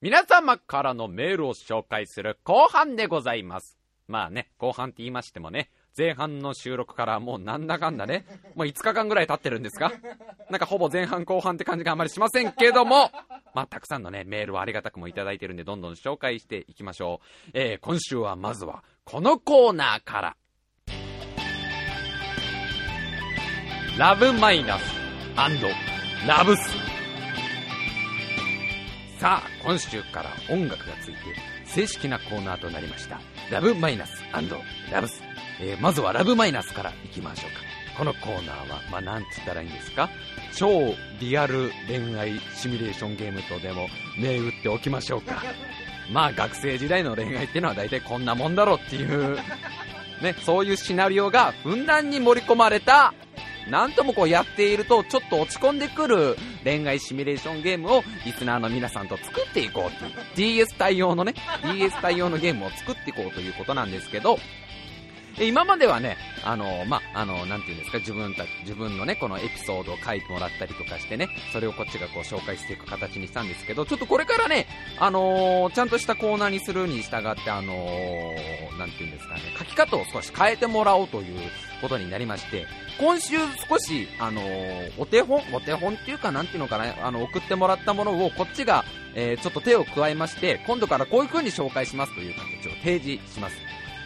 皆様からのメールを紹介する後半でございます。まあね、後半って言いましてもね、前半の収録からもうなんだかんだね、もう5日間ぐらい経ってるんですか？なんかほぼ前半後半って感じがあまりしませんけども、まあたくさんのね、メールをありがたくもいただいてるんで、どんどん紹介していきましょう。えー、今週はまずは、このコーナーから。ラブマイナスラブスさあ今週から音楽がついて正式なコーナーとなりました。ラブマイナスラブス、えー、まずはラブマイナスからいきましょうか。このコーナーは、まあ、なんつったらいいんですか？超リアル恋愛シミュレーションゲームとでも銘打っておきましょうか。まあ学生時代の恋愛っていうのは大体こんなもんだろうっていうね、そういうシナリオがふんだんに盛り込まれたなんともこうやっているとちょっと落ち込んでくる恋愛シミュレーションゲームをリスナーの皆さんと作っていこうっていう。DS 対応のね。DS 対応のゲームを作っていこうということなんですけど。今まではね、あの、まあ、あの、なんていうんですか、自分たち、自分のね、このエピソードを書いてもらったりとかしてね、それをこっちがこう紹介していく形にしたんですけど、ちょっとこれからね、あのー、ちゃんとしたコーナーにするに従って、あのー、なんていうんですかね、書き方を少し変えてもらおうということになりまして、今週少し、あのー、お手本、お手本っていうか、なんていうのかな、あの、送ってもらったものをこっちが、えー、ちょっと手を加えまして、今度からこういう風に紹介しますという形を提示します。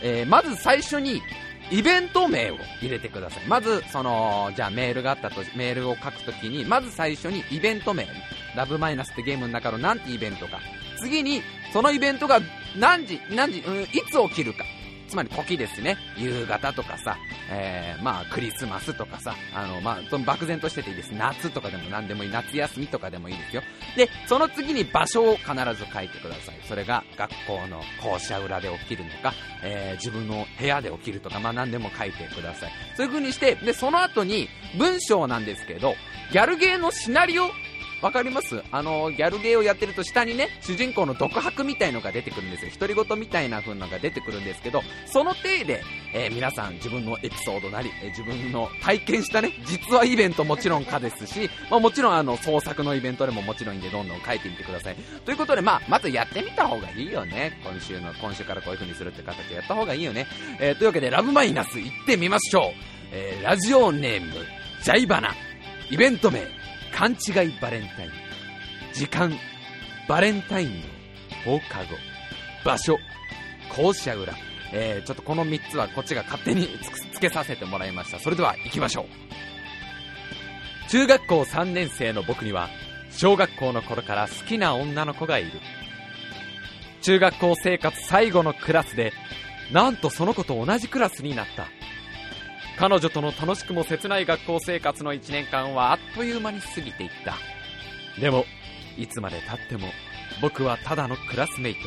えー、まず最初に、イベント名を入れてください。まず、その、じゃあメールがあったと、メールを書くときに、まず最初にイベント名。ラブマイナスってゲームの中のなんてイベントか。次に、そのイベントが何時、何時、うん、いつ起きるか。つまり時ですね。夕方とかさ、えー、まあ、クリスマスとかさ、あの、まあ、その漠然としてていいです。夏とかでも何でもいい。夏休みとかでもいいですよ。で、その次に場所を必ず書いてください。それが学校の校舎裏で起きるのか、えー、自分の部屋で起きるとか、まあ何でも書いてください。そういう風にして、で、その後に文章なんですけど、ギャルゲーのシナリオわかります？あの、ギャルゲーをやってると下にね、主人公の独白みたいのが出てくるんですよ。独り言みたいな風のが出てくるんですけど、その体で、えー、皆さん自分のエピソードなり、えー、自分の体験したね、実はイベントもちろんかですし、まあ、もちろんあの、創作のイベントでももちろんいいんでどんどん書いてみてください。ということで、まあ、まずやってみた方がいいよね。今週の、今週からこういう風にするって形でやった方がいいよね。えー、というわけで、ラブマイナス行ってみましょう。えー、ラジオネーム、ジャイバナ。イベント名、勘違いバレンタイン。時間、バレンタインの放課後、場所、校舎裏、えー、ちょっとこの3つはこっちが勝手につけさせてもらいました。それでは行きましょう。中学校3年生の僕には、小学校の頃から好きな女の子がいる。中学校生活最後のクラスで、なんとその子と同じクラスになった。彼女との楽しくも切ない学校生活の1年間はあっという間に過ぎていった。でも、いつまでたっても僕はただのクラスメイト。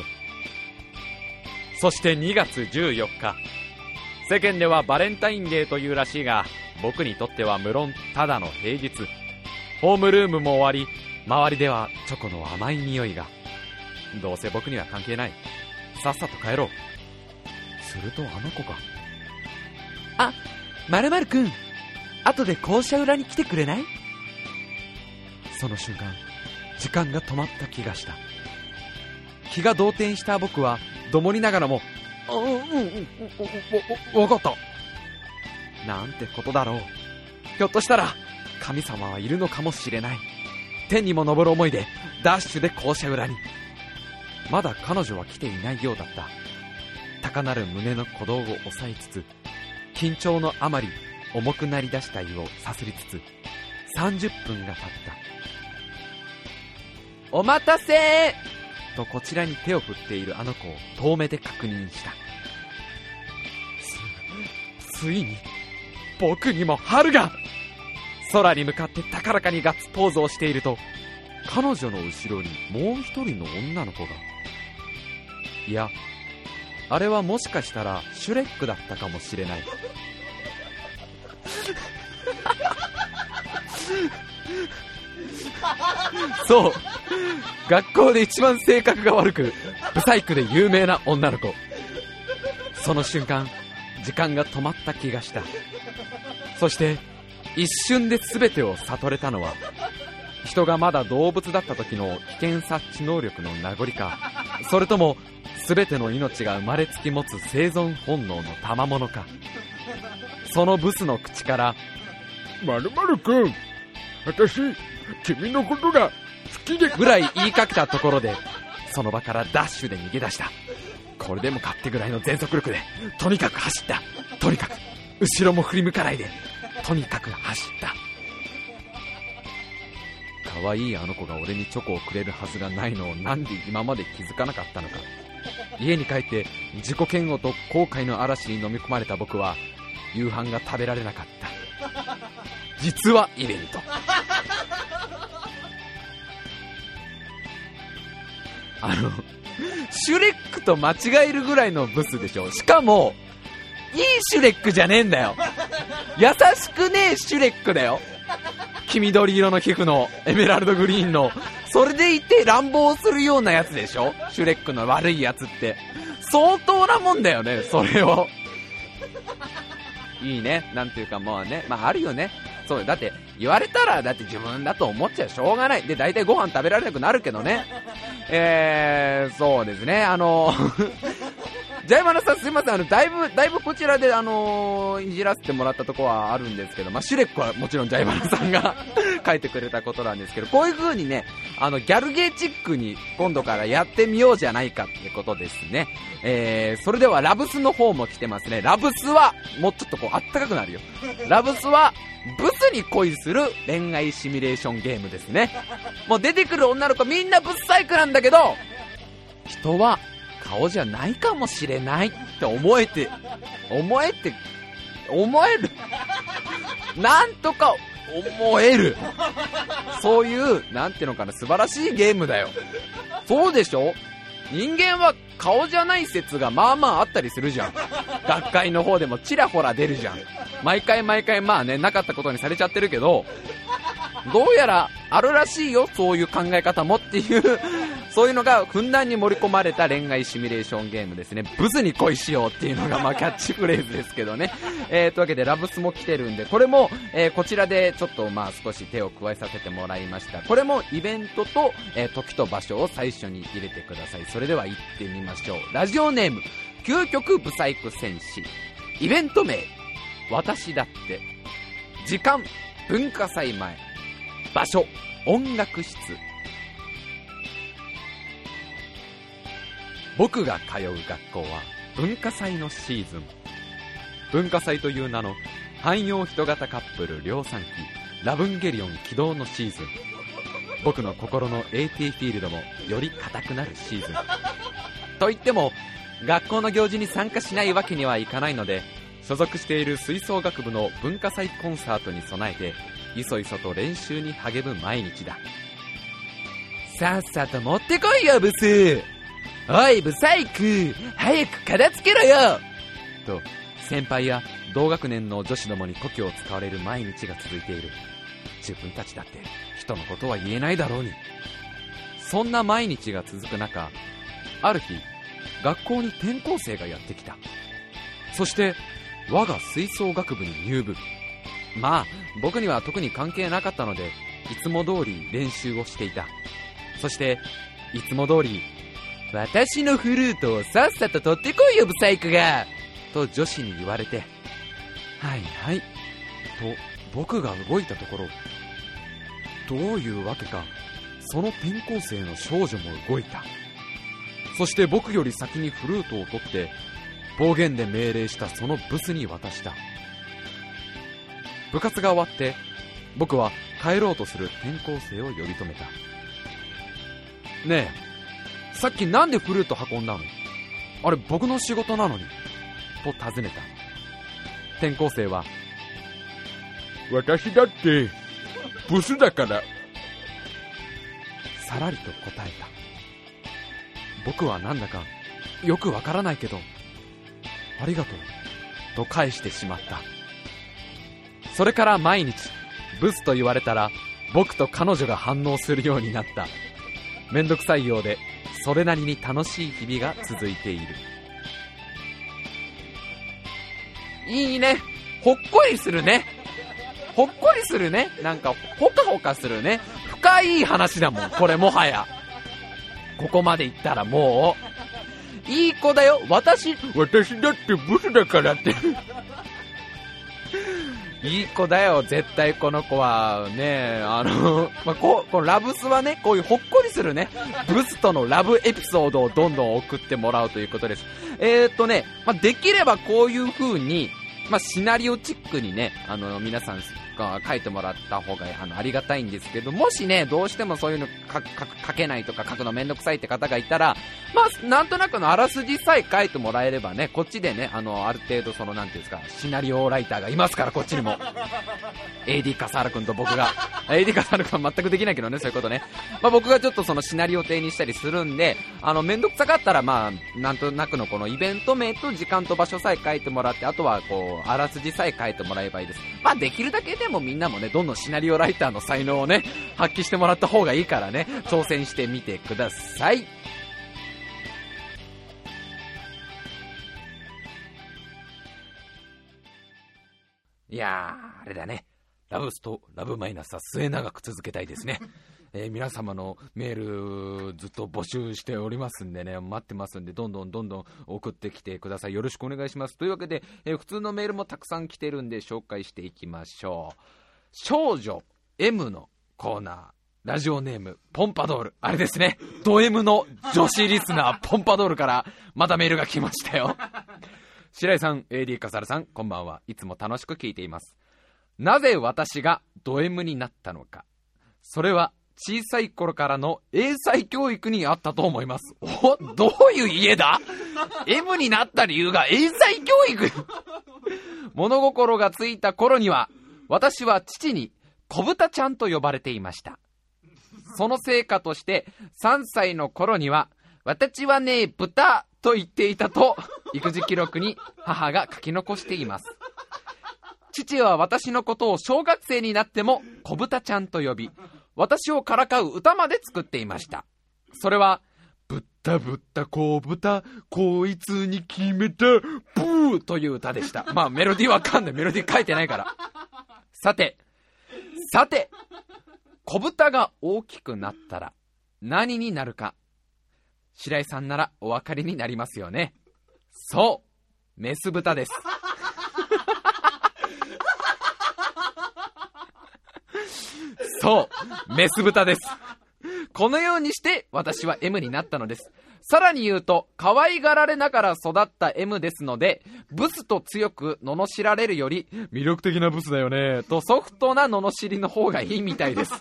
そして2月14日世間ではバレンタインデーというらしいが僕にとっては無論ただの平日。ホームルームも終わり周りではチョコの甘い匂いが。どうせ僕には関係ない。さっさと帰ろう。するとあの子が。あまるまるくん後で校舎裏に来てくれない？その瞬間時間が止まった気がした。気が動転した僕はどもりながらも「うんうんうん分かった」なんてことだろうひょっとしたら神様はいるのかもしれない天にも昇る思いでダッシュで校舎裏にまだ彼女は来ていないようだった高鳴る胸の鼓動を押さえつつ緊張のあまり重くなりだした胃をさすりつつ30分が経った。お待たせとこちらに手を振っているあの子を遠目で確認した。つついに僕にも春が！空に向かって高らかにガッツポーズをしていると彼女の後ろにもう一人の女の子が。いやあれはもしかしたらシュレックだったかもしれないそう。学校で一番性格が悪く、ブサイクで有名な女の子。その瞬間、時間が止まった気がした。そして、一瞬で全てを悟れたのは、人がまだ動物だった時の危険察知能力の名残かそれとも全ての命が生まれつき持つ生存本能の賜物か。そのブスの口からまるまるくん私君のことが好きで。ぐらい言いかけたところでその場からダッシュで逃げ出した。これでもかってぐらいの全速力でとにかく走った。とにかく後ろも振り向かないでとにかく走った。可愛いあの子が俺にチョコをくれるはずがないのをなんで今まで気づかなかったのか家に帰って自己嫌悪と後悔の嵐に飲み込まれた僕は夕飯が食べられなかった。実はイベントあのシュレックと間違えるぐらいのブスでしょ。しかもいいシュレックじゃねえんだよ。優しくねえシュレックだよ。黄緑色の皮膚のエメラルドグリーンのそれでいて乱暴するようなやつでしょ？シュレックの悪いやつって。相当なもんだよねそれを。いいね。なんていうかもうね。まああるよね。そうだって言われたらだって自分だと思っちゃしょうがない。で大体ご飯食べられなくなるけどね。えー、そうですね。あのジャイマナさんすいません、あの、だいぶ、だいぶこちらで、あのー、いじらせてもらったとこはあるんですけど、まあ、シュレックはもちろんジャイマナさんが 書いてくれたことなんですけど、こういう風にね、あの、ギャルゲーチックに今度からやってみようじゃないかってことですね。えー、それではラブスの方も来てますね。ラブスは、もうちょっとこう、あったかくなるよ。ラブスは、ブスに恋する恋愛シミュレーションゲームですね。もう出てくる女の子みんなブスサイクなんだけど、人は顔じゃないかもしれないって思えて、思えて、思える。なんとか思える。そういう、なんていうのかな、素晴らしいゲームだよ。そうでしょ？人間は顔じゃない説がまあまああったりするじゃん。学会の方でもちらほら出るじゃん。毎回毎回まあね、なかったことにされちゃってるけど、どうやらあるらしいよ、そういう考え方もっていうそういうのがふんだんに盛り込まれた恋愛シミュレーションゲームですね。ブスに恋しようっていうのがまあ キャッチフレーズですけどね。えー、というわけでラブスも来てるんで、これも、えー、こちらでちょっとまあ少し手を加えさせてもらいました。これもイベントと、えー、時と場所を最初に入れてください。それでは行ってみましょう。ラジオネーム、究極ブサイク戦士。イベント名、私だって。時間、文化祭前。場所、音楽室。僕が通う学校は文化祭のシーズン。文化祭という名の汎用人型カップル量産機ラブンゲリオン起動のシーズン。僕の心の AT フィールドもより硬くなるシーズン。と言っても、学校の行事に参加しないわけにはいかないので、所属している吹奏楽部の文化祭コンサートに備えて、いそいそと練習に励む毎日だ。さっさと持ってこいよ、ブスおい、ブサイク早く片付けろよと、先輩や同学年の女子どもに故郷を使われる毎日が続いている。自分たちだって人のことは言えないだろうに。そんな毎日が続く中、ある日、学校に転校生がやってきた。そして、我が吹奏楽部に入部。まあ、僕には特に関係なかったので、いつも通り練習をしていた。そして、いつも通り、私のフルートをさっさと取ってこいよ、ブサイクがと女子に言われて、はいはい。と、僕が動いたところ、どういうわけか、その転校生の少女も動いた。そして僕より先にフルートを取って、暴言で命令したそのブスに渡した。部活が終わって僕は帰ろうとする転校生を呼び止めたねえさっきなんでフルート運んだの？あれ僕の仕事なのに。と尋ねた。転校生は私だってブスだから。さらりと答えた。僕はなんだかよくわからないけどありがとう。と返してしまった。それから毎日、ブスと言われたら、僕と彼女が反応するようになった。めんどくさいようで、それなりに楽しい日々が続いている。いいね。ほっこりするね。ほっこりするね。なんか、ほかほかするね。不仲い話だもん、これもはや。ここまで行ったらもう、いい子だよ、私、私だってブスだからって。いい子だよ、絶対この子は、ね、あの、まあ、こう、このラブスはね、こういうほっこりするね、ブスとのラブエピソードをどんどん送ってもらうということです。えー、っとね、まあ、できればこういう風に、まあ、シナリオチックにね、あの、皆さん書いてもらった方があのありがたいんですけど、もしね、どうしてもそういうの書書けないとか書くのめんどくさいって方がいたら、まあ、なんとなくのあらすじさえ書いてもらえればね、こっちでね、あの、ある程度その、なんていうんですか、シナリオライターがいますから、こっちにも。AD 笠原くんと僕が。AD 笠原くんは全くできないけどね、そういうことね。まあ、僕がちょっとそのシナリオ亭にしたりするんで、あの、めんどくさかったら、まあ、なんとなくのこのイベント名と時間と場所さえ書いてもらって、あとはこう、あらすじさえ書いてもらえばいいです。まあ、できるだけででもみんなもね、どんどんシナリオライターの才能をね、発揮してもらった方がいいからね、挑戦してみてください。いやー、あれだね。ラブストラブマイナスは末永く続けたいですね。えー、皆様のメールずっと募集しておりますんでね、待ってますんで、どんどんどんどん送ってきてください。よろしくお願いします。というわけで、えー、普通のメールもたくさん来てるんで紹介していきましょう。少女 M のコーナー。ラジオネーム、ポンパドール。あれですね。ド M の女子リスナー、ポンパドールから、またメールが来ましたよ。白井さん、AD カサルさん、こんばんは。いつも楽しく聞いています。なぜ私がド M になったのか。それは、小さい頃からの英才教育にあったと思います。お、どういう家だ ?M になった理由が英才教育？物心がついた頃には、私は父に小豚ちゃんと呼ばれていました。その成果として、3歳の頃には、私はね、豚と言っていたと、育児記録に母が書き残しています。父は私のことを小学生になっても小豚ちゃんと呼び、私をからかう歌まで作っていました。それは、ぶったぶった小豚、こいつに決めた、ブーという歌でした。まあメロディーわかんない。メロディー書いてないから。さて、さて、小豚が大きくなったら何になるか。白井さんならお分かりになりますよね。そう、メス豚です。そう、メス豚です。このようにして私は M になったのです。さらに言うと、可愛がられながら育った M ですので、ブスと強く罵られるより、魅力的なブスだよね、とソフトな罵りの方がいいみたいです。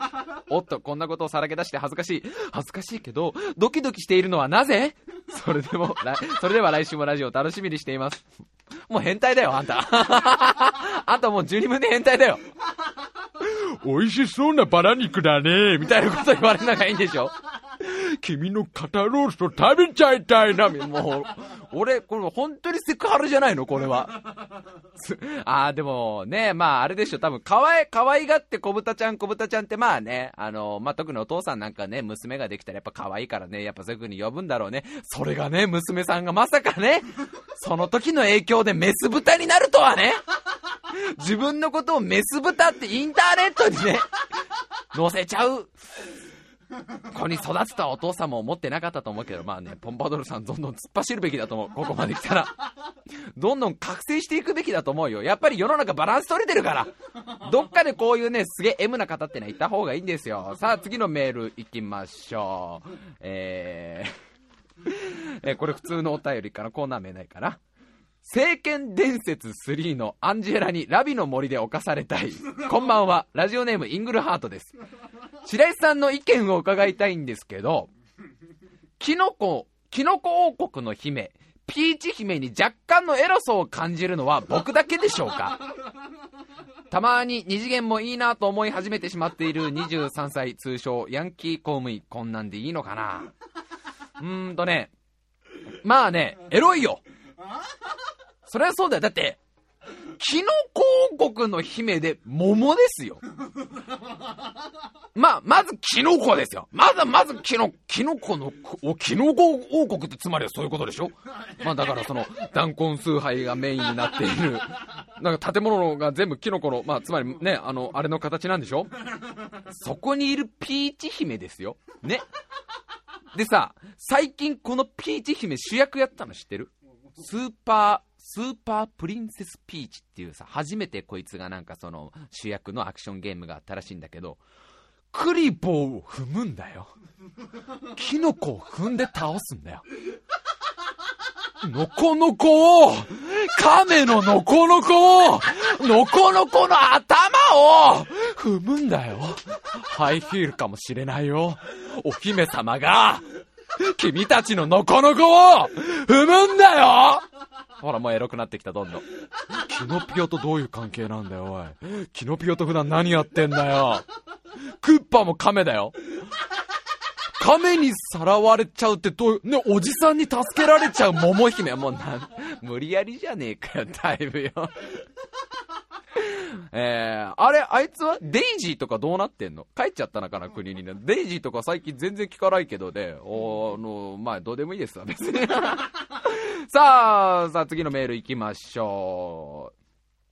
おっと、こんなことをさらけ出して恥ずかしい。恥ずかしいけど、ドキドキしているのはなぜ？それでも、それでは来週もラジオ楽しみにしています。もう変態だよ、あんた。あんたもう12分で変態だよ。美味しそうなバラ肉だね、みたいなこと言われるのがいいんでしょ？君の肩ロースト食べちゃいたいな。もう、俺、これ本当にセクハラじゃないのこれは。ああ、でもね、まああれでしょ。多分、かわい、かわいがって小豚ちゃん、小豚ちゃんってまあね、あの、まあ特にお父さんなんかね、娘ができたらやっぱ可愛いからね、やっぱそういう風に呼ぶんだろうね。それがね、娘さんがまさかね、その時の影響でメス豚になるとはね。自分のことをメス豚ってインターネットにね、載せちゃう。子に育つとはお父さんも思ってなかったと思うけど、まあね、ポンパドルさんどんどん突っ走るべきだと思う。ここまで来たら。どんどん覚醒していくべきだと思うよ。やっぱり世の中バランス取れてるから。どっかでこういうね、すげえ M な方ってのは言った方がいいんですよ。さあ、次のメール行きましょう。えー、え、これ普通のお便りかなコーナー名ないかな聖剣伝説3のアンジェラにラビの森で侵されたい。こんばんは。ラジオネームイングルハートです。白石さんの意見を伺いたいんですけど、キノコ、キノコ王国の姫、ピーチ姫に若干のエロさを感じるのは僕だけでしょうか？たまに二次元もいいなと思い始めてしまっている23歳通称ヤンキー公務員こんなんでいいのかな？うーんとね、まあね、エロいよそれはそうだよ。だって、キノコ王国の姫で桃ですよ。まあ、まず、キノコですよ。まず、まず、キノ、キノコの、お、キノコ王国ってつまりはそういうことでしょ？まあ、だからその、弾痕崇拝がメインになっている、なんか建物が全部キノコの、まあ、つまりね、あの、あれの形なんでしょ？そこにいるピーチ姫ですよ。ね。でさ、最近このピーチ姫主役やったの知ってる？スーパー、スーパープリンセスピーチっていうさ、初めてこいつがなんかその主役のアクションゲームがあったらしいんだけど、クリボーを踏むんだよ。キノコを踏んで倒すんだよ。ノコノコを、亀のノコノコを、ノコノコの頭を踏むんだよ。ハイヒールかもしれないよ。お姫様が、君たちのノコノコを踏むんだよほら、もうエロくなってきた、どんどん。キノピオとどういう関係なんだよ、おい。キノピオと普段何やってんだよ。クッパも亀だよ。亀にさらわれちゃうってどういう、ね、おじさんに助けられちゃう桃姫はもうな、無理やりじゃねえかよ、だいぶよ。えー、あれ、あいつは？デイジーとかどうなってんの？帰っちゃったのかな、国にね。デイジーとか最近全然聞かないけどね。おあの、まあ、どうでもいいですわ、別に。さあ、さあ、次のメール行きましょ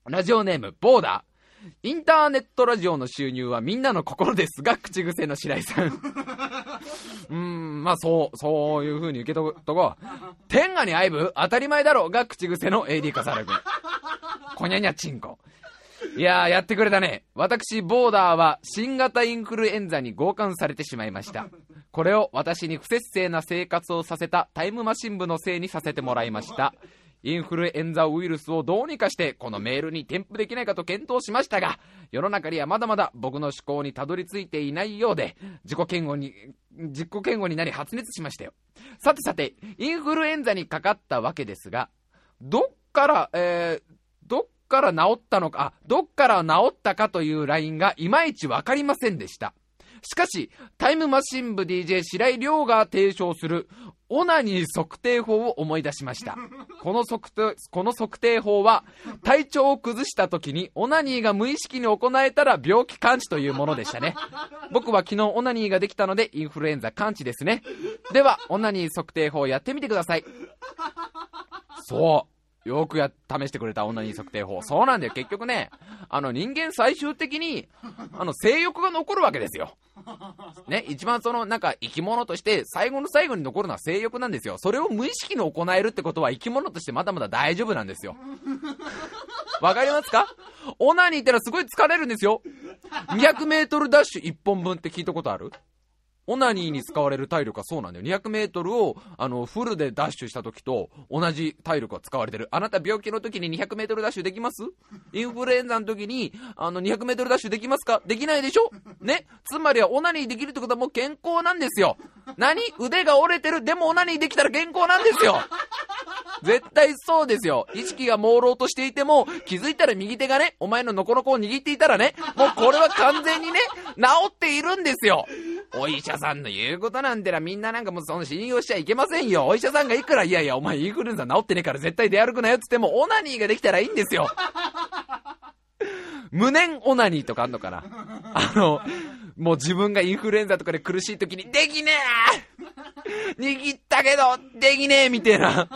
う。ラジオネーム、ボーダー。インターネットラジオの収入はみんなの心ですが、口癖の白井さん。うーん、まあそう、そういう風に受けとこう。天下に愛部当たり前だろうが口癖の AD 笠原君。こにゃにゃちんこ。いやー、やってくれたね。私、ボーダーは新型インフルエンザに強姦されてしまいました。これを私に不節制な生活をさせたタイムマシン部のせいにさせてもらいました。インフルエンザウイルスをどうにかしてこのメールに添付できないかと検討しましたが、世の中にはまだまだ僕の思考にたどり着いていないようで、自己嫌悪に、自己嫌悪になり発熱しましたよ。さてさて、インフルエンザにかかったわけですが、どっから、えー、どっから治ったのか、どっから治ったかというラインがいまいちわかりませんでした。しかし、タイムマシン部 DJ 白井亮が提唱するオナニー測定法を思い出しました。この測定、この測定法は、体調を崩した時にオナニーが無意識に行えたら病気完治というものでしたね。僕は昨日オナニーができたのでインフルエンザ完治ですね。では、オナニー測定法やってみてください。そう。よくや、試してくれたオナニー測定法。そうなんだよ。結局ね、あの人間最終的に、あの性欲が残るわけですよ。ね、一番その、なんか生き物として最後の最後に残るのは性欲なんですよ。それを無意識に行えるってことは生き物としてまだまだ大丈夫なんですよ。わかりますか？オナニーってのはすごい疲れるんですよ。200メートルダッシュ1本分って聞いたことある？オナニーに使われる体力はそうなんだよ。200メートルを、あの、フルでダッシュした時と同じ体力が使われてる。あなた病気の時に200メートルダッシュできます？インフルエンザの時に、あの、200メートルダッシュできますか？できないでしょ？ね？つまりはオナニーできるってことはもう健康なんですよ。何？腕が折れてる。でもオナニーできたら健康なんですよ。絶対そうですよ。意識が朦朧としていても、気づいたら右手がね、お前のノコノコを握っていたらね、もうこれは完全にね、治っているんですよ。お医者者さんの言うことなんてな、みんななんかもうその信用しちゃいけませんよ。お医者さんがいくら、いやいや、お前インフルエンザ治ってねえから絶対出歩くなよって言っても、オナニーができたらいいんですよ。無念オナニーとかあんのかなあの、もう自分がインフルエンザとかで苦しい時に、できねえ握ったけど、できねえみたいな。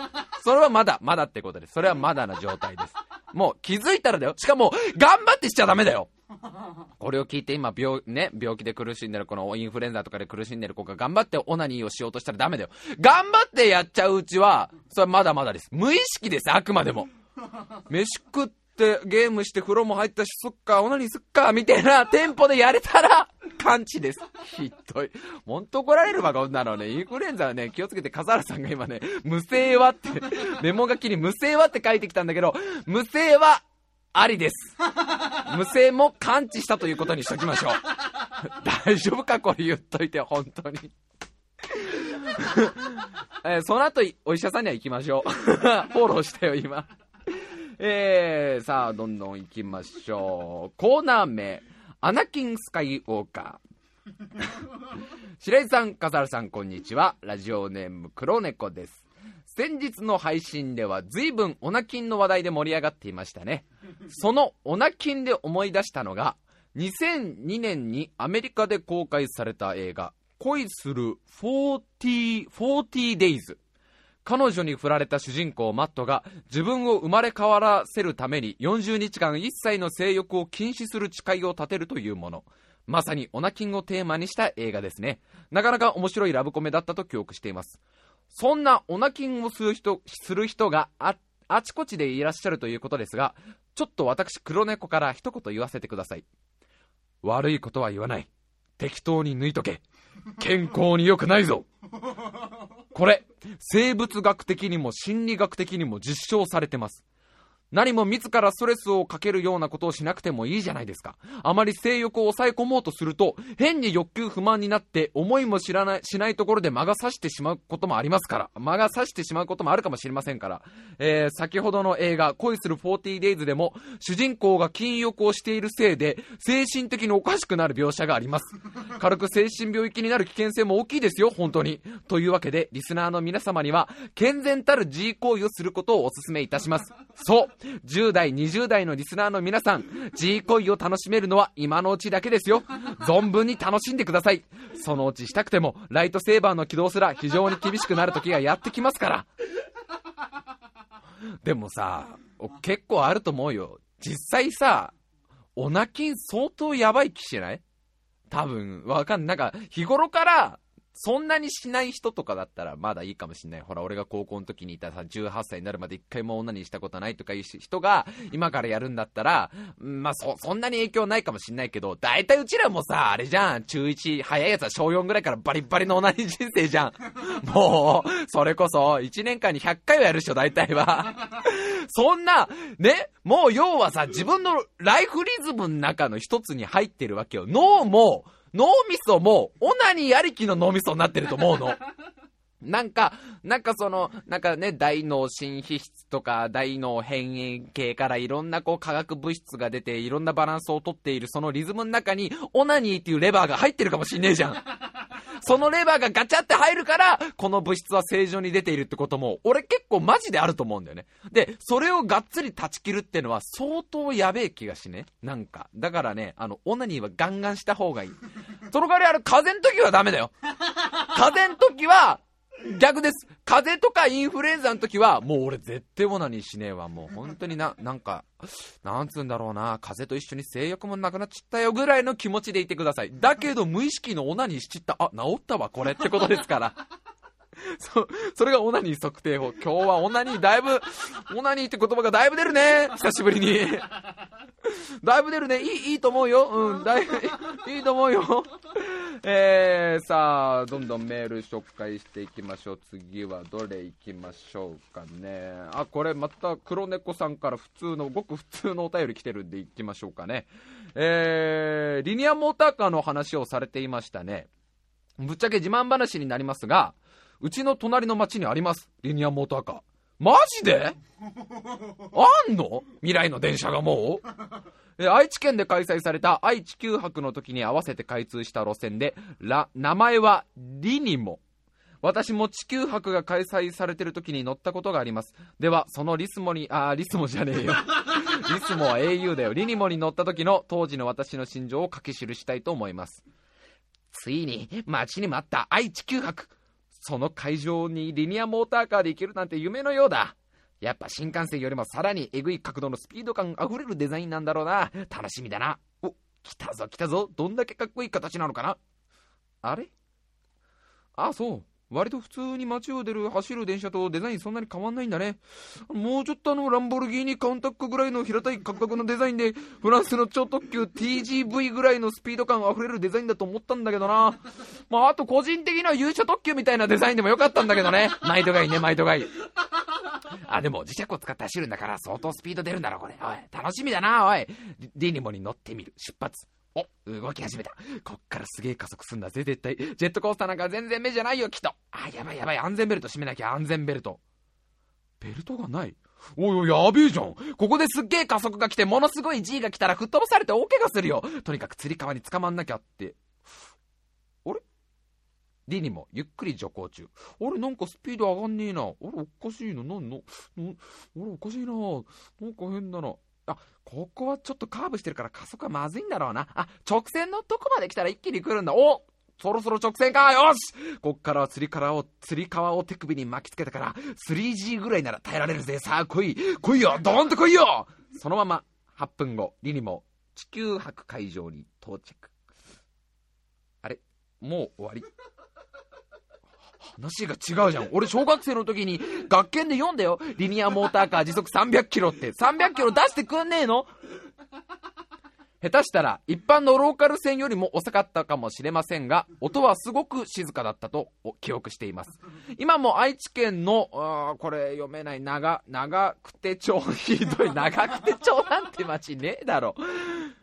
それはまだ、まだってことです。それはまだな状態です。もう気づいたらだよ。しかも、頑張ってしちゃダメだよ。これを聞いて今病、ね、病気で苦しんでる、このインフルエンザとかで苦しんでる子が頑張ってオナニーをしようとしたらダメだよ。頑張ってやっちゃううちは、それはまだまだです。無意識です、あくまでも。飯食ってゲームして風呂も入ったし、そっか、オナニーすっか、みたいなテンポでやれたら、完治です。ひどい。ほんと怒られるわ、こんなのね。インフルエンザはね、気をつけて、笠原さんが今ね、無声はって、メモ書きに無声はって書いてきたんだけど、無声は、ありです。無声も完治したということにしときましょう。大丈夫かこれ言っといて、本当に。えーその後、お医者さんには行きましょう。フォローしたよ、今。えー、さあ、どんどん行きましょう。コーナー名、アナキン・スカイウォーカー。白井さん、笠原さん、こんにちは。ラジオネーム、黒猫です。先日の配信では随分オナキンの話題で盛り上がっていましたね。そのオナキンで思い出したのが、2002年にアメリカで公開された映画、恋する40、40 days。彼女に振られた主人公マットが自分を生まれ変わらせるために40日間一切の性欲を禁止する誓いを立てるというもの。まさにオナキンをテーマにした映画ですね。なかなか面白いラブコメだったと記憶しています。そんなオナキンをする人、する人があ、あちこちでいらっしゃるということですが、ちょっと私黒猫から一言言わせてください。悪いことは言わない。適当に抜いとけ。健康に良くないぞ。これ、生物学的にも心理学的にも実証されてます。何も自らストレスをかけるようなことをしなくてもいいじゃないですか。あまり性欲を抑え込もうとすると、変に欲求不満になって、思いも知らない、しないところで間が差してしまうこともありますから。間が差してしまうこともあるかもしれませんから。えー、先ほどの映画、恋する 40days でも、主人公が禁欲をしているせいで、精神的におかしくなる描写があります。軽く精神病気になる危険性も大きいですよ、本当に。というわけで、リスナーの皆様には、健全たる G 行為をすることをお勧めいたします。そう10代、20代のリスナーの皆さん、G 恋を楽しめるのは今のうちだけですよ。存分に楽しんでください。そのうちしたくても、ライトセーバーの起動すら非常に厳しくなる時がやってきますから。でもさ、結構あると思うよ。実際さ、オナキン相当やばい気しない？多分、わかんない。なんか、日頃から、そんなにしない人とかだったらまだいいかもしんない。ほら、俺が高校の時にいたさ、18歳になるまで一回も女にしたことないとかいう人が、今からやるんだったら、まあ、そ、そんなに影響ないかもしんないけど、大体うちらもさ、あれじゃん、中1、早いやつは小4ぐらいからバリバリの同じ人生じゃん。もう、それこそ、1年間に100回はやるっしょ、大体は。そんな、ね、もう要はさ、自分のライフリズムの中の一つに入ってるわけよ。脳も、脳みそも、オナニーありきの脳みそになってると思うの。なんか、なんかその、なんかね、大脳新皮質とか、大脳変異系からいろんなこう化学物質が出て、いろんなバランスをとっているそのリズムの中に、オナニーっていうレバーが入ってるかもしんねえじゃん。そのレバーがガチャって入るから、この物質は正常に出ているってことも、俺結構マジであると思うんだよね。で、それをがっつり断ち切るってのは相当やべえ気がしね。なんか。だからね、あの、オナニーはガンガンした方がいい。その代わりあれ、風邪の時はダメだよ。風邪の時は、逆です。風邪とかインフルエンザの時は、もう俺絶対オナニーしねえわ。もう本当にな、なんか、なんつうんだろうな、風邪と一緒に性欲もなくなっちゃったよぐらいの気持ちでいてください。だけど無意識のオナニーしちった。あ、治ったわ、これってことですから。そ、それがオナニー測定法。今日はオナニーだいぶ、オナニーって言葉がだいぶ出るね。久しぶりに。だいぶ出るね。いい、いいと思うよ。うん、だいぶ、いいと思うよ。えー、さあ、どんどんメール紹介していきましょう。次はどれいきましょうかね。あ、これまた黒猫さんから普通の、ごく普通のお便り来てるんでいきましょうかね。えー、リニアモーターカーの話をされていましたね。ぶっちゃけ自慢話になりますが、うちの隣の町にあります。リニアモーターカー。マジで？あんの？未来の電車がもう？え愛知県で開催された愛・地球博の時に合わせて開通した路線で、ら、名前はリニモ。私も地球博が開催されてる時に乗ったことがあります。では、そのリスモに、あリスモじゃねえよ。リスモは au だよ。リニモに乗った時の当時の私の心情を書き記したいと思います。ついに、待ちに待った愛・地球博。その会場にリニアモーターカーで行けるなんて夢のようだ。やっぱ新幹線よりもさらにえぐい角度のスピード感あふれるデザインなんだろうな。楽しみだな。お、来たぞ来たぞ。どんだけかっこいい形なのかなあれ？あ、そう。割と普通に街を出る走る電車とデザインそんなに変わんないんだね。もうちょっとあのランボルギーニカウンタックぐらいの平たい感覚のデザインで、フランスの超特急 TGV ぐらいのスピード感あふれるデザインだと思ったんだけどな。まああと個人的には勇者特急みたいなデザインでもよかったんだけどね。毎度がいいね、毎度がいい。あ、でも磁石を使って走るんだから相当スピード出るんだろ、これ。おい、楽しみだな、おい。ディニモに乗ってみる。出発。お、動き始めた。こっからすげえ加速すんだぜ、絶対。ジェットコースターなんか全然目じゃないよ、きっと。あ、やばいやばい、安全ベルト締めなきゃ、安全ベルト。ベルトがない？おいおい、やべえじゃん。ここですっげえ加速が来て、ものすごい G が来たら吹っ飛ばされて大怪我するよ。とにかく釣り革に捕まんなきゃって。あれ？ディニもゆっくり徐行中。あれなんかスピード上がんねえな。あれおかしいな。なんの？あれおかしいな。なんか変だな。あ、ここはちょっとカーブしてるから加速はまずいんだろうな。あ、直線のとこまで来たら一気に来るんだ。おそろそろ直線かよしこっからは釣り革を、釣り革を手首に巻きつけたから、3G ぐらいなら耐えられるぜ。さあ来い来いよドーンと来いよそのまま8分後、リニも地球博会場に到着。あれ？もう終わり？話が違うじゃん。俺小学生の時に学研で読んだよ。リニアモーターカー時速300キロって。300キロ出してくんねえの？下手したら一般のローカル線よりも遅かったかもしれませんが、音はすごく静かだったと記憶しています。今も愛知県の、これ読めない、長、長久手町、ひどい、長久手町なんて町ねえだろ。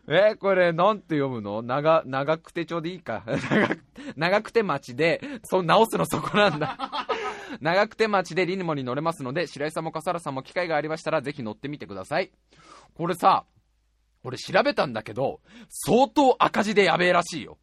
えこれなんて読むの？長、長久手町でいいか。長、長久手町で、そう、直すのそこなんだ。長久手町でリニモに乗れますので、白井さんも笠原さんも機会がありましたら、ぜひ乗ってみてください。これさ、俺調べたんだけど、相当赤字でやべえらしいよ。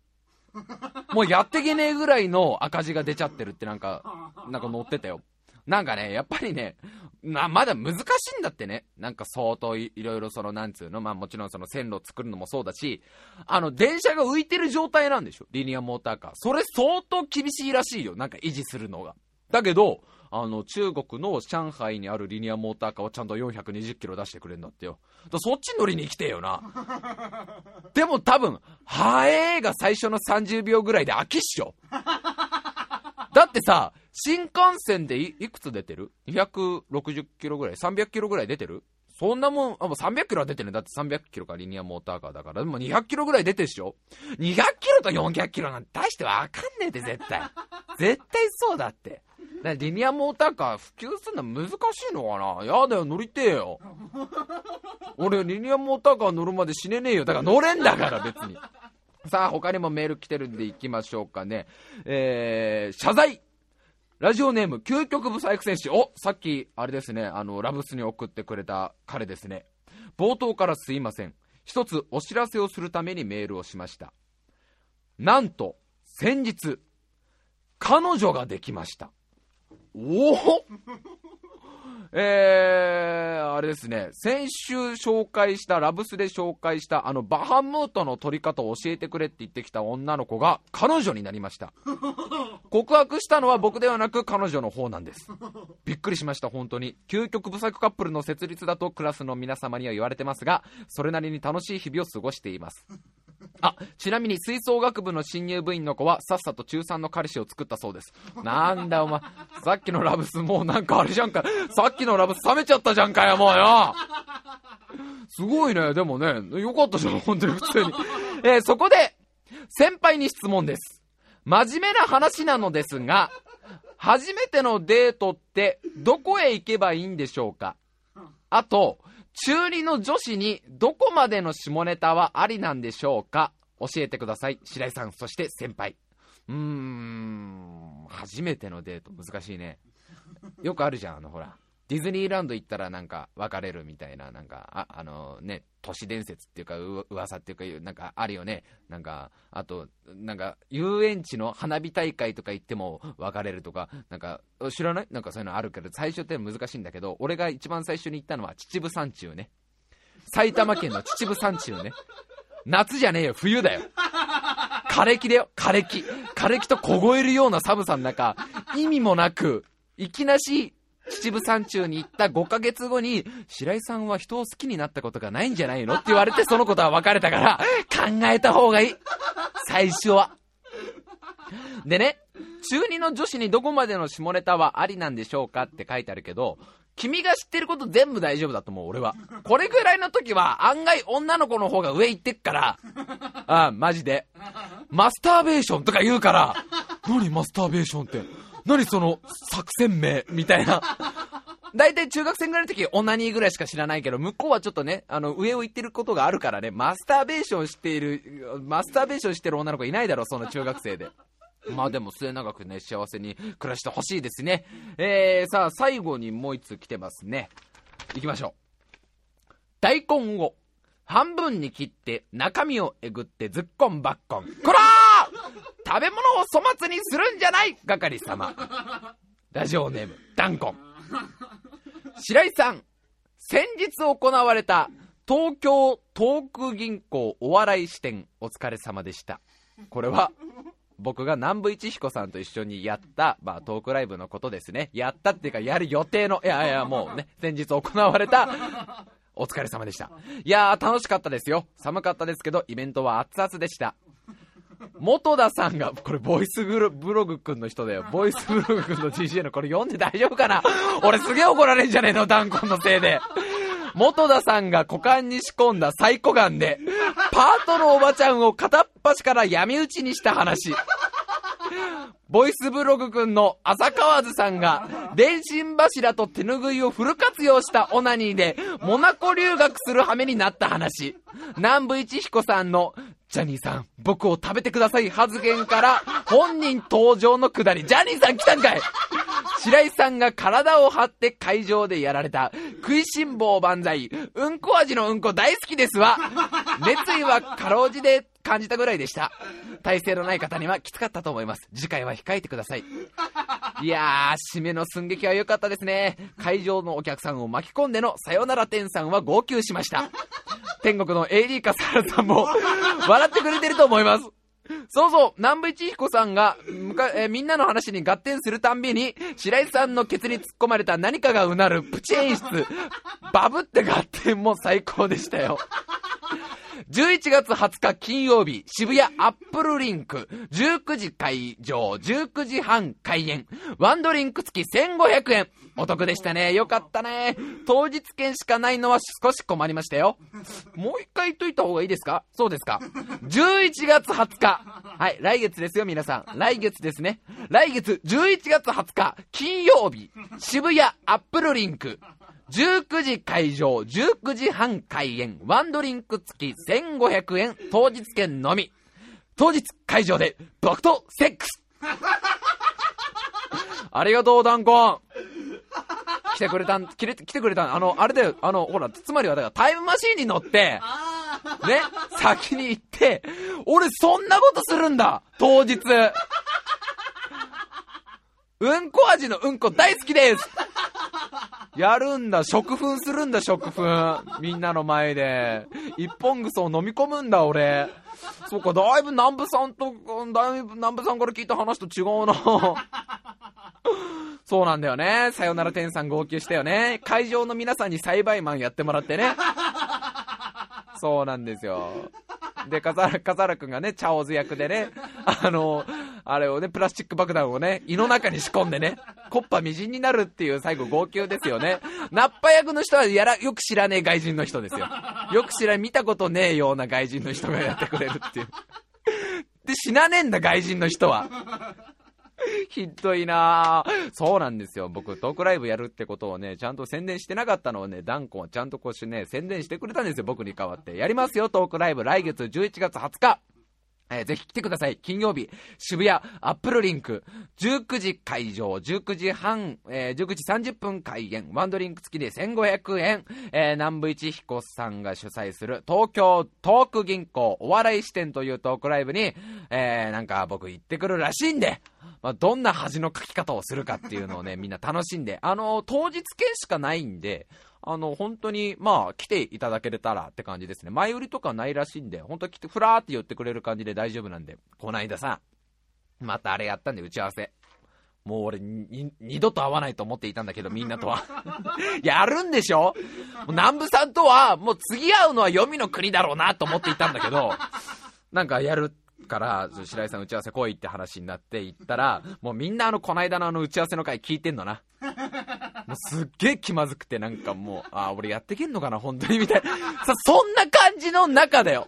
もうやってけねえぐらいの赤字が出ちゃってるってなんか、なんか載ってたよ。なんかね、やっぱりね、ままだ難しいんだってね。なんか相当いろいろその、なんつうの、まあもちろんその線路作るのもそうだし、あの、電車が浮いてる状態なんでしょ？リニアモーターカー。それ相当厳しいらしいよ。なんか維持するのが。だけど、あの、中国の上海にあるリニアモーターカーはちゃんと420キロ出してくれるんだってよ。そっち乗りに来てよな。でも多分、はえーが最初の30秒ぐらいで飽きっしょ。だってさ、新幹線でいくつ出てる ?260 キロぐらい ?300 キロぐらい出てる？そんなもん、あ、もう300キロは出てるだって300キロかリニアモーターカーだから。でも200キロぐらい出てるでしょ ?200 キロと400キロなんて大してわかんねえって絶対。絶対そうだって。ねリニアモーターカー普及するの難しいのかな？やだよ、乗りてえよ。俺、リニアモーターカー乗るまで死ねねえよ。だから乗れんだから、別に。さあ、他にもメール来てるんで行きましょうかね。えー、謝罪ラジオネーム、究極ブサイク選手。おさっき、あれですね、あの、ラブスに送ってくれた彼ですね。冒頭からすいません。一つお知らせをするためにメールをしました。なんと、先日、彼女ができました。おおえー、あれですね、先週紹介した、ラブスで紹介した、あの、バハムートの撮り方を教えてくれって言ってきた女の子が、彼女になりました。告白したのは僕ではなく、彼女の方なんです。びっくりしました、本当に。究極不作カップルの設立だとクラスの皆様には言われてますが、それなりに楽しい日々を過ごしています。あ、ちなみに吹奏楽部の新入部員の子はさっさと中3の彼氏を作ったそうです。なんだお前、さっきのラブスもうなんかあれじゃんか。さっきのラブス冷めちゃったじゃんかよ、もうよ。すごいね。でもね、よかったじゃん、本当に普通に。えー、そこで、先輩に質問です。真面目な話なのですが、初めてのデートってどこへ行けばいいんでしょうか？あと、中二の女子にどこまでの下ネタはありなんでしょうか？教えてください。白井さん、そして先輩。うーん、初めてのデート、難しいね。よくあるじゃん、あの、ほら。ディズニーランド行ったらなんか別れるみたいな、なんか、あ、あのね、都市伝説っていうか、う噂っていうか、なんかあるよね。なんか、あと、なんか、遊園地の花火大会とか行っても別れるとか、なんか、知らない？なんかそういうのあるけど、最初って難しいんだけど、俺が一番最初に行ったのは秩父山中ね。埼玉県の秩父山中ね。夏じゃねえよ、冬だよ。枯れ木だよ、枯れ木。枯れ木と凍えるような寒さの中、意味もなく、いきなし秩父山中に行った5ヶ月後に、白井さんは人を好きになったことがないんじゃないの？って言われて、そのことは別れたから、考えた方がいい。最初は。でね、中2の女子にどこまでの下ネタはありなんでしょうかって書いてあるけど、君が知ってること全部大丈夫だと思う、俺は。これぐらいの時は案外女の子の方が上行ってっから、ああ、マジで。マスターベーションとか言うから、何マスターベーションって。何その作戦名みたいな。大体中学生ぐらいの時、オナニーぐらいしか知らないけど、向こうはちょっとね、あの、上を行ってることがあるからね、マスターベーションしている、マスターベーションしてる女の子いないだろ、その中学生で。まあでも末永くね、幸せに暮らしてほしいですね。えー、さあ、最後にもう一つ来てますね。行きましょう。大根を半分に切って中身をえぐってずっこんばっこん。こら食べ物を粗末にするんじゃない係様。ラジオネーム、ダンコン。白井さん、先日行われた東京トーク銀行お笑い支店お疲れ様でした。これは、僕が南部一彦さんと一緒にやった、まあ、トークライブのことですね。やったっていうか、やる予定の、いやいや、もうね、先日行われた、お疲れ様でした。いやー、楽しかったですよ。寒かったですけど、イベントは熱々でした。元田さんが、これ、ボイスブロブログくんの人だよ。ボイスブログくんの DJ のこれ読んで大丈夫かな？俺すげえ怒られんじゃねえの、ダンコンのせいで。元田さんが股間に仕込んだサイコガンで、パートのおばちゃんを片っ端から闇討ちにした話。ボイスブログくんの浅川津さんが、電信柱と手ぬぐいをフル活用したオナニーで、モナコ留学する羽目になった話。南部一彦さんの、ジャニーさん、僕を食べてください発言から、本人登場のくだり。ジャニーさん来たんかい白井さんが体を張って会場でやられた、食いしん坊万歳、うんこ味のうんこ大好きですわ。熱意はかろうじで感じたぐらいでした。体勢のない方にはきつかったと思います。次回は控えてください。いやー、締めの寸劇は良かったですね。会場のお客さんを巻き込んでのさよなら天さんは号泣しました。天国の AD 笠原さんも笑ってくれてると思います。そうそう、南部一彦さんが、むかえみんなの話に合点するたんびに、白井さんのケツに突っ込まれた何かがうなるプチ演出、バブって合点も最高でしたよ。11月20日金曜日、渋谷アップルリンク、19時会場、19時半開演、ワンドリンク付き1500円。お得でしたね。よかったね。当日券しかないのは少し困りましたよ。もう一回言っといた方がいいですか？そうですか。11月20日。はい、来月ですよ、皆さん。来月ですね。来月11月20日、金曜日、渋谷アップルリンク、19時会場、19時半開演、ワンドリンク付き1500円、当日券のみ。当日会場で、僕とセックス。ありがとう、ダンコン。来てくれたん、来れ来てくれたん、あの、あれだよ、あの、ほら、つまりはだからタイムマシーンに乗って、ね、先に行って、俺そんなことするんだ当日。うんこ味のうんこ大好きですやるんだ、食粉するんだ、食粉。みんなの前で。一本草を飲み込むんだ、俺。そうか、だいぶ南部さんと、だいぶ南部さんから聞いた話と違うな。そうなんだよね。さよなら天さん号泣したよね。会場の皆さんに栽培マンやってもらってね。そうなんですよ。で、笠原、笠原くんがね、チャオズ役でね、あの、あれをね、プラスチック爆弾をね、胃の中に仕込んでね、コッパみじんになるっていう最後号泣ですよね。ナッパ役の人はやら、よく知らねえ外人の人ですよ。よく知ら、見たことねえような外人の人がやってくれるっていう。で、死なねえんだ、外人の人は。ひどいなぁそうなんですよ。僕、トークライブやるってことをね、ちゃんと宣伝してなかったのをね、ダンコンはちゃんとこうしてね、宣伝してくれたんですよ、僕に代わって。やりますよ、トークライブ、来月11月20日。えーぜひ来てください。金曜日、渋谷アップルリンク、19時会場、19時半、えー19時30分開演、ワンドリンク付きで1500円、えー南部一彦さんが主催する東京トーク銀行。お笑い支店というトークライブに、えーなんか僕行ってくるらしいんで、まあ、どんな恥の書き方をするかっていうのをね、みんな楽しんで、あの、当日券しかないんで、あの、本当に、まあ、来ていただけれたらって感じですね。前売りとかないらしいんで、本当来て、ふらーって寄ってくれる感じで大丈夫なんで、こないださ、またあれやったんで、打ち合わせ。もう俺、二度と会わないと思っていたんだけど、みんなとは。やるんでしょ？南部さんとは、もう次会うのは黄泉の国だろうなと思っていたんだけど、なんかやるから、白井さん打ち合わせ来いって話になって行ったら、もうみんなあの、こないだのあの打ち合わせの回聞いてんのな。すっげえ気まずくてなんかもう、あ、俺やってけんのかな、本当にみたいな。さ、そんな感じの中だよ。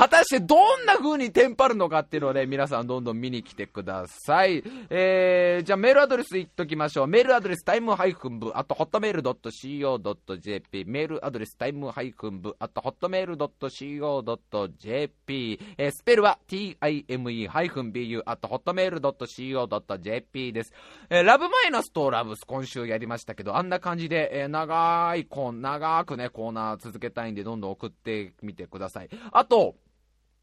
果たしてどんな風にテンパるのかっていうのをね、皆さんどんどん見に来てください。えー、じゃあメールアドレス言っときましょう。メールアドレスタイムハイフン部、あとホットメール .co.jp、メールアドレスタイムハイフン部、あとホットメール .co.jp、えー、スペルは time ハイフン bu、あとホットメール .co.jp です。えー、ラブマイナスとラブス今週やりましたけど、あんな感じで、えー長いコーナー、長くね、コーナー続けたいんで、どんどん送ってみてください。あと、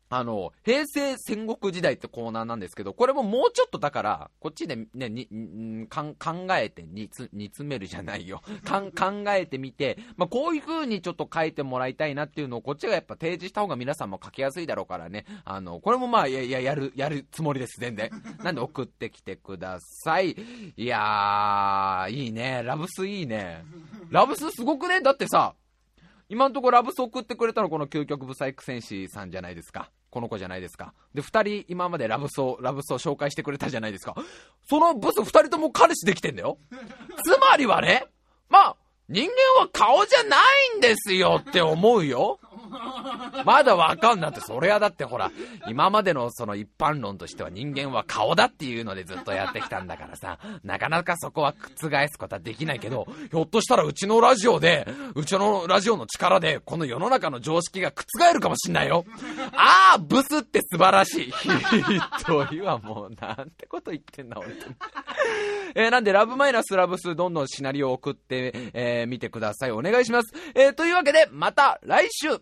あの、平成戦国時代ってコーナーなんですけど、これももうちょっとだから、こっちでね、に、ん考えて煮つ、煮詰めるじゃないよ。かん考えてみて、まあ、こういう風にちょっと書いてもらいたいなっていうのを、こっちがやっぱ提示した方が皆さんも書きやすいだろうからね。あの、これもまあ、いや、いや、やる、やるつもりです、全然。なんで送ってきてください。いやー、いいね。ラブスいいね。ラブスすごくね？だってさ、今のところラブス送ってくれたのこの究極ブサイク戦士さんじゃないですか。この子じゃないですか。で、二人今までラブソー、ラブソー紹介してくれたじゃないですか。そのブス二人とも彼氏できてんだよ。つまりはね、まあ、人間は顔じゃないんですよって思うよ。まだわかんなって、それはだってほら、今までのその一般論としては人間は顔だっていうのでずっとやってきたんだからさ、なかなかそこは覆すことはできないけど、ひょっとしたらうちのラジオで、うちのラジオの力で、この世の中の常識が覆るかもしんないよ。ああ、ブスって素晴らしい。ひどいわ、もう、なんてこと言ってんだ、本当に。えーなんで、ラブマイナスラブス、どんどんシナリオを送って、えー見てください。お願いします。えーというわけで、また来週